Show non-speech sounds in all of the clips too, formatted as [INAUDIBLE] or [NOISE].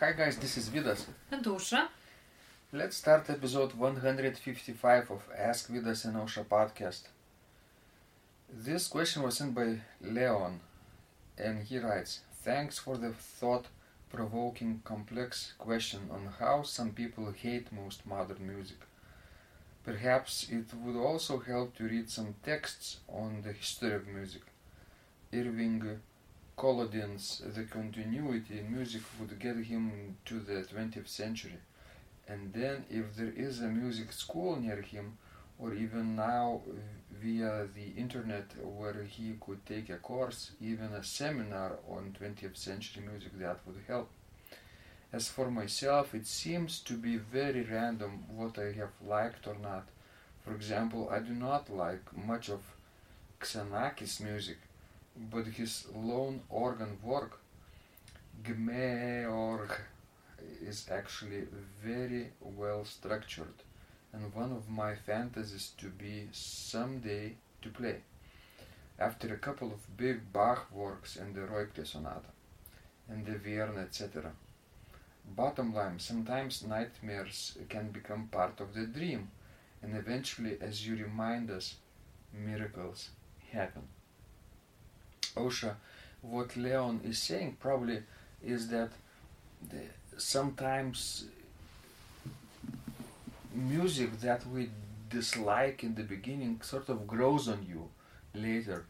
Hi guys, this is Vidas. And Ausra. Let's start episode 155 of Ask Vidas and Ausra podcast. This question was sent by Leon, and he writes Thanks for the thought provoking, complex question on how some people hate most modern music. Perhaps it would also help to read some texts on the history of music. Irving Kolodin's The Continuity in Music would get him to the 20th century. And then, if there is a music school near him, or even now via the internet where he could take a course, even a seminar on 20th century music, that would help. As for myself, it seems to be very random what I have liked or not. For example, I do not like much of Xenakis music, but his lone organ work, Gmeeoorh, is actually very well structured and one of my fantasies to be someday to play. After a couple of big Bach works and the Reubke Sonata and the Vierne, etc. Bottom line, sometimes nightmares can become part of the dream, and eventually, as you remind us, miracles happen. Ausra, what Leon is saying probably is that the, sometimes music that we dislike in the beginning sort of grows on you later,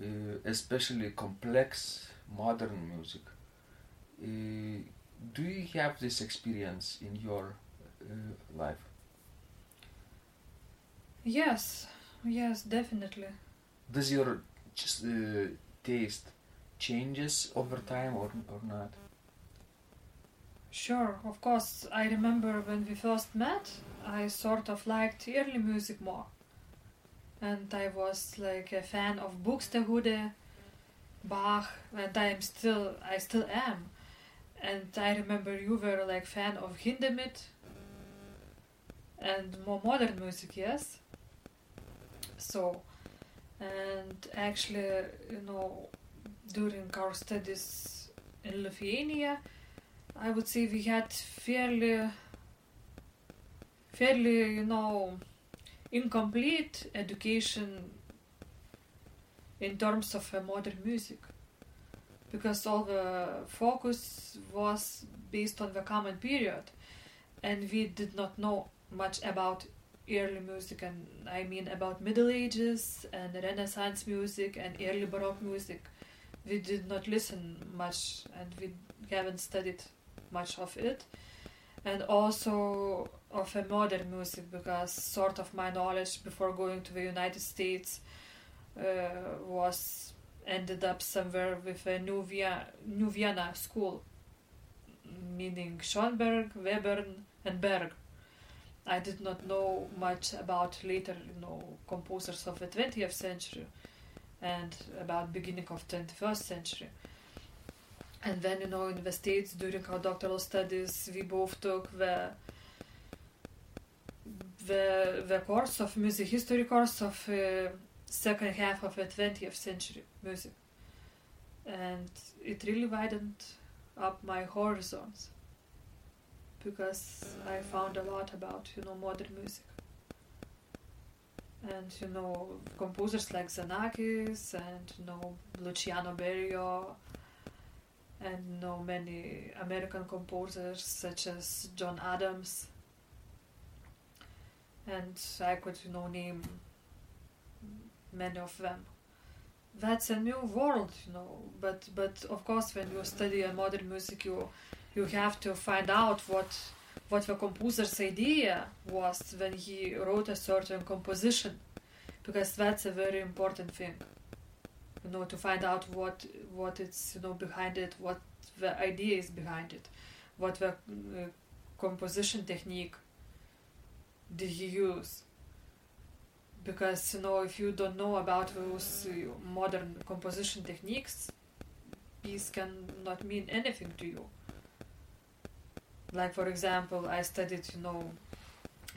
uh, especially complex modern music. Uh, do you have this experience in your uh, life? Yes, yes, definitely. Does your just, uh, taste changes over time or, or not? Sure, of course. I remember when we first met, I sort of liked early music more. And I was like a fan of Buxtehude, Bach, and I am still, I still am. And I remember you were like fan of Hindemith and more modern music, yes? So, and actually, you know, during our studies in Lithuania, I would say we had fairly, fairly, you know, incomplete education in terms of modern music, because all the focus was based on the common period, and we did not know much about early music, and I mean about Middle Ages and Renaissance music and early Baroque music. We did not listen much, and we haven't studied much of it and also of a modern music because sort of my knowledge before going to the united states uh, was ended up somewhere with a new, Via- new vienna school meaning schoenberg webern and berg i did not know much about later you know composers of the 20th century and about beginning of 21st century. And then, you know, in the States during our doctoral studies, we both took the the the course of music history course of uh, second half of the 20th century music, and it really widened up my horizons because I found a lot about you know modern music and you know composers like Xenakis and you know Luciano Berio and you know many American composers such as John Adams. And I could, you know, name many of them. That's a new world, you know. But but of course, when you study modern music, you you have to find out what what the composer's idea was when he wrote a certain composition, because that's a very important thing you know to find out what what it's you know behind it what the idea is behind it what the uh, composition technique did he use. Because you know if you don't know about those uh, modern composition techniques piece can not mean anything to you like for example i studied you know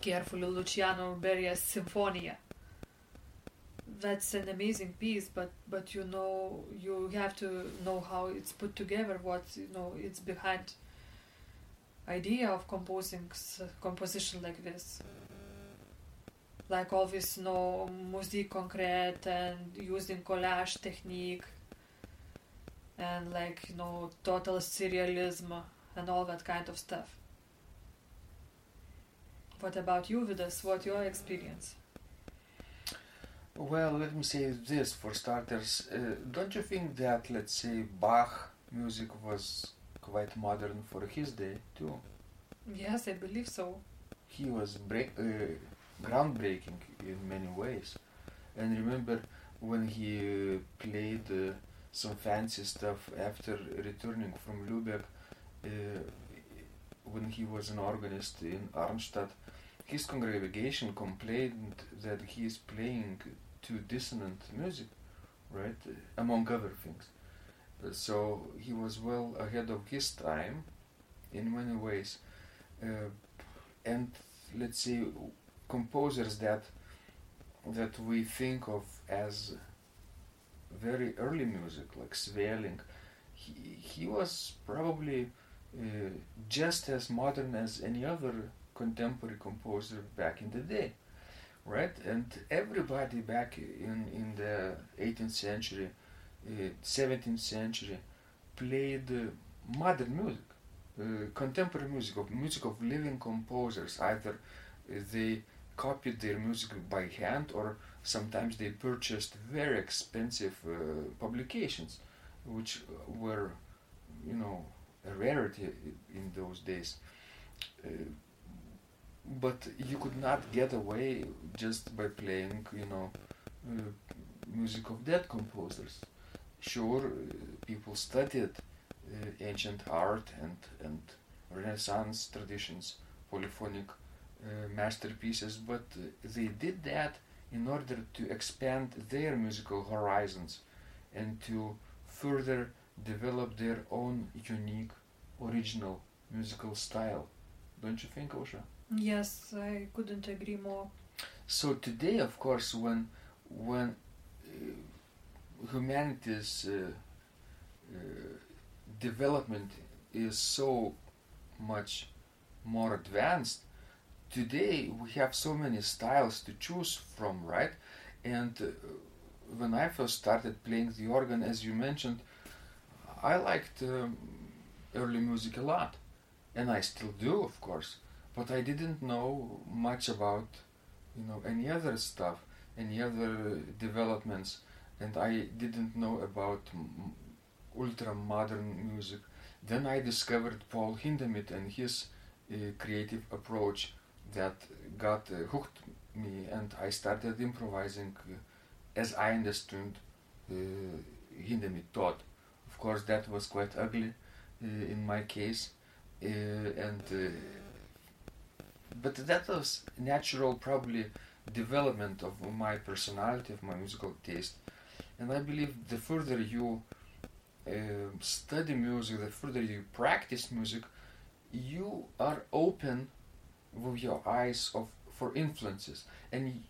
carefully luciano berio's symphonia that's an amazing piece but but you know you have to know how it's put together what you know it's behind idea of composing composition like this. Like always, no musique concrète and using collage technique and like you know total serialism and all that kind of stuff. What about you, Vidas? What your experience? Well, let me say this for starters. Uh, don't you think that, let's say, Bach music was quite modern for his day too? Yes, I believe so. He was break, uh, groundbreaking in many ways. And remember when he uh, played uh, some fancy stuff after returning from Lübeck, uh, when he was an organist in Arnstadt, his congregation complained that he is playing too dissonant music, right? Among other things. So he was well ahead of his time in many ways. Uh, and let's say composers that that we think of as very early music, like Sweelinck, he, he was probably uh, just as modern as any other contemporary composer back in the day, right? And everybody back in, in the 18th century, uh, 17th century, played uh, modern music, uh, contemporary music, of music of living composers. Either they copied their music by hand or sometimes they purchased very expensive uh, publications, which were, you know, a rarity in those days. Uh, but you could not get away just by playing, you know, uh, music of dead composers. Sure, uh, people studied uh, ancient art and, and Renaissance traditions, polyphonic uh, masterpieces, but uh, they did that in order to expand their musical horizons and to further develop their own unique, original musical style. Don't you think, Ausra? Yes, I couldn't agree more. So today, of course, when when uh, humanity's uh, uh, development is so much more advanced, today we have so many styles to choose from, right? And uh, when I first started playing the organ, as you mentioned, I liked um, early music a lot, and I still do, of course. But I didn't know much about, you know, any other stuff, any other developments, and I didn't know about m- ultra modern music. Then I discovered Paul Hindemith and his uh, creative approach that got uh, hooked me, and I started improvising uh, as I understood uh, Hindemith taught. Course, that was quite ugly uh, in my case, uh, and uh, but that was natural, probably development of my personality, of my musical taste, and I believe the further you study music, the further you practice music, you are open with your eyes of for influences, and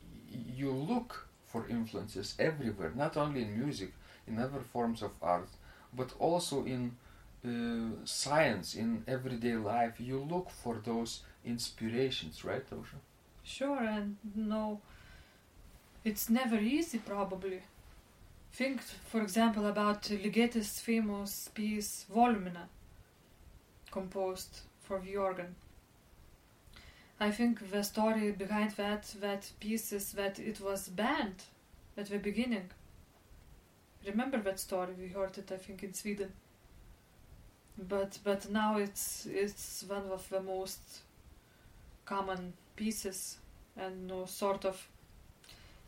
you look for influences everywhere, not only in music, in other forms of art, but also in uh, science, in everyday life. You look for those inspirations, right, Ausra? Sure, and no, it's never easy, probably. Think, for example, about Ligeti's famous piece Volumina, composed for the organ. I think the story behind that that piece is that it was banned at the beginning. Remember that story? We heard it, I think, in Sweden. But but now it's it's one of the most common pieces and no sort of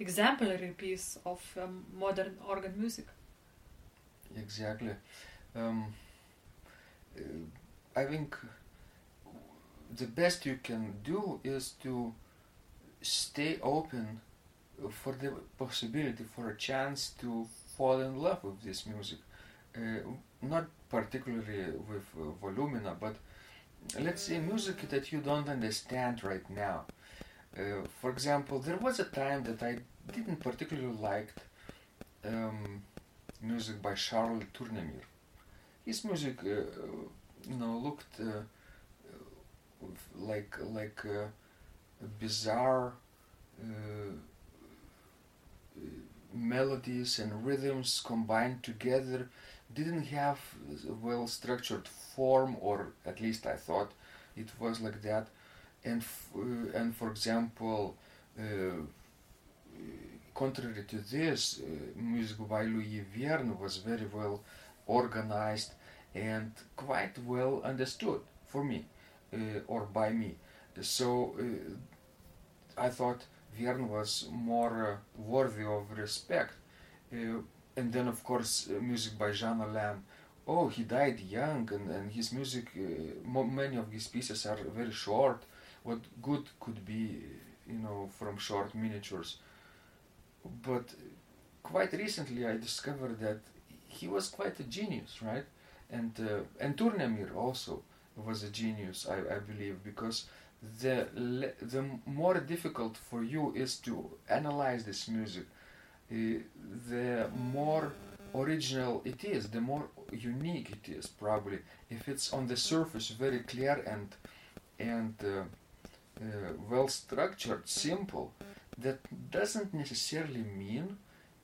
exemplary piece of um, modern organ music. Exactly. Um, uh, I think the best you can do is to stay open for the possibility, for a chance to fall in love with this music. Uh, not particularly with uh, Volumina, but let's say music that you don't understand right now. Uh, for example, there was a time that I didn't particularly like um, music by Charles Tournemire. His music, you know, looked like like bizarre uh, melodies and rhythms combined together didn't have well structured form or at least I thought it was like that. And uh, and for example uh, contrary to this uh, music by Louis Vierne was very well organized and quite well understood for me uh, or by me. So uh, I thought Vierne was more worthy of respect. Uh, and then, of course, music by Jehan Alain. Oh, he died young, and, and his music, mo- many of his pieces are very short. What good could be, you know, from short miniatures. But quite recently, I discovered that he was quite a genius, right? And uh, and Tournemire also was a genius, I, I believe, because the the more difficult for you is to analyze this music uh, the more original it is the more unique it is probably. If it's on the surface very clear and and uh, uh, well structured simple that doesn't necessarily mean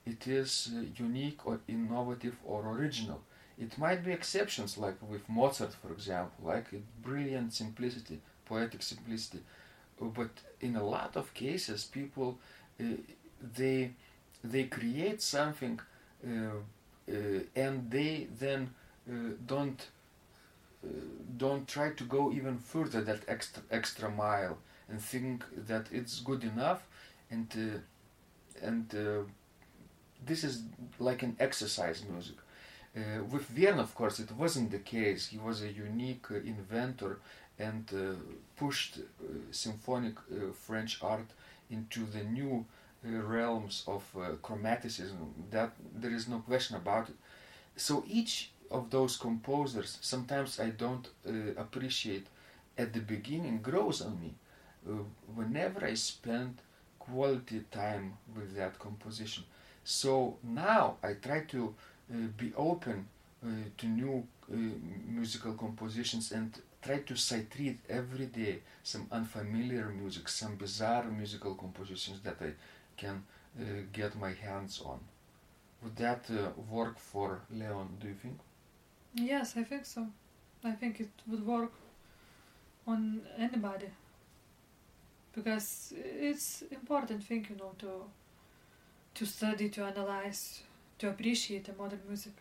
it is uh, unique or innovative or original. It might be exceptions like with mozart for example like brilliant simplicity poetic simplicity. But in a lot of cases, people uh, they they create something uh, uh, and they then uh, don't don't try to go even further that extra extra mile and think that it's good enough and and this is like an exercise music. Uh, with Vierne, of course, it wasn't the case. He was a unique uh, inventor and uh, pushed uh, symphonic uh, French art into the new realms of chromaticism. That there is no question about it. So each of those composers, sometimes I don't appreciate at the beginning, grows on me. whenever I spend quality time with that composition. So now I try to uh, be open uh, to new uh, musical compositions and try to sight read every day some unfamiliar music, some bizarre musical compositions that I can uh, get my hands on. Would that uh, work for Leon, do you think? Yes, I think so. I think it would work on anybody because it's important thing, you know, to to study, to analyze, to appreciate the modern music.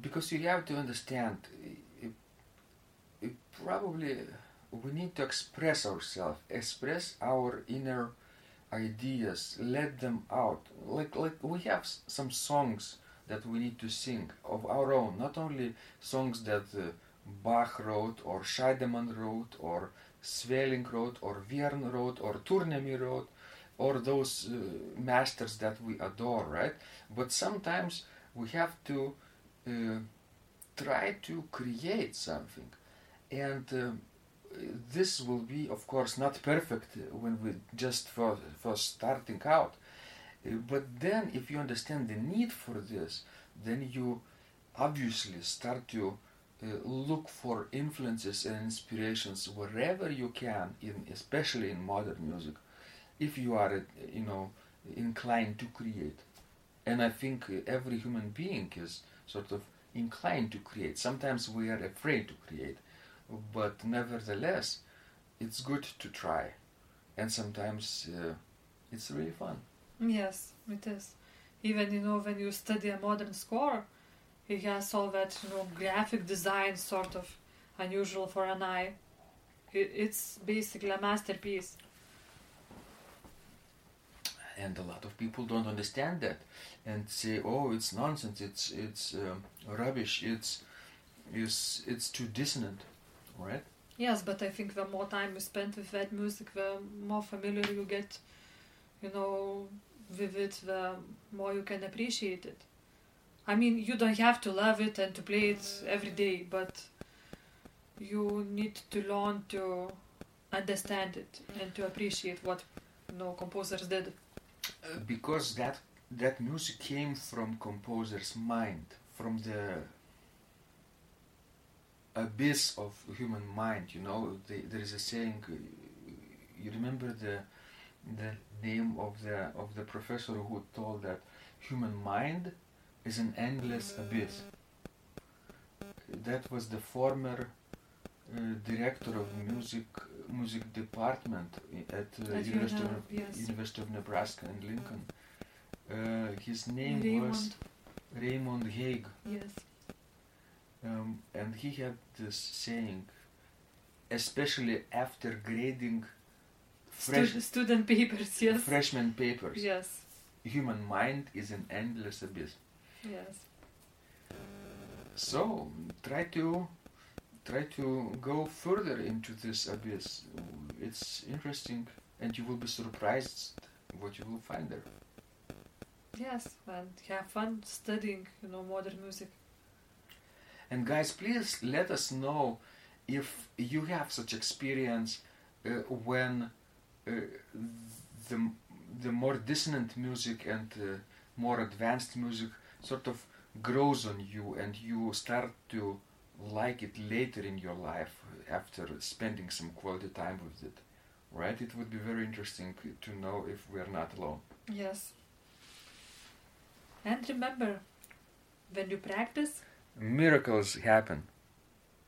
Because you have to understand, probably we need to express ourselves, express our inner ideas, let them out. Like like we have some songs that we need to sing of our own, not only songs that uh, Bach wrote or Scheidemann wrote or Sweelinck wrote or Vierne wrote or Tournemire wrote or those uh, masters that we adore, right? But sometimes we have to uh, try to create something. And uh, this will be of course not perfect when we just for, for starting out. Uh, but then if you understand the need for this then you obviously start to uh, look for influences and inspirations wherever you can in especially in modern music if you are you know inclined to create and i think every human being is sort of inclined to create sometimes we are afraid to create but nevertheless, it's good to try, and sometimes uh, it's really fun. Yes, it is. Even you know when you study a modern score, it has all that you know graphic design sort of unusual for an eye. It's basically a masterpiece. And a lot of people don't understand that, and say, "Oh, it's nonsense. It's it's um, rubbish. It's it's it's too dissonant." right? Yes, but I think the more time you spend with that music, the more familiar you get, you know, with it, the more you can appreciate it. I mean, you don't have to love it and to play it every day, but you need to learn to understand it and to appreciate what you know composers did. Because that that music came from composer's mind, from the abyss of human mind. You know, the, there is a saying. uh, You remember the the name of the of the professor who told that human mind is an endless abyss. That was the former uh, director of music music department at uh, University, of, yes. University of Nebraska in Lincoln. Uh, his name was Raymond. Raymond Haig, Yes. um, and he had this saying, especially after grading fresh, Stud- student papers, [LAUGHS] yes. freshman papers, Yes. human mind is an endless abyss. Yes. So try to try to go further into this abyss. It's interesting, and you will be surprised what you will find there. Yes. And have fun studying, you know, modern music. And guys, please let us know if you have such experience uh, when uh, the the more dissonant music and uh, more advanced music sort of grows on you, and you start to like it later in your life after spending some quality time with it. Right? It would be very interesting to know if we are not alone. Yes. And remember, when you practice, Miracles happen.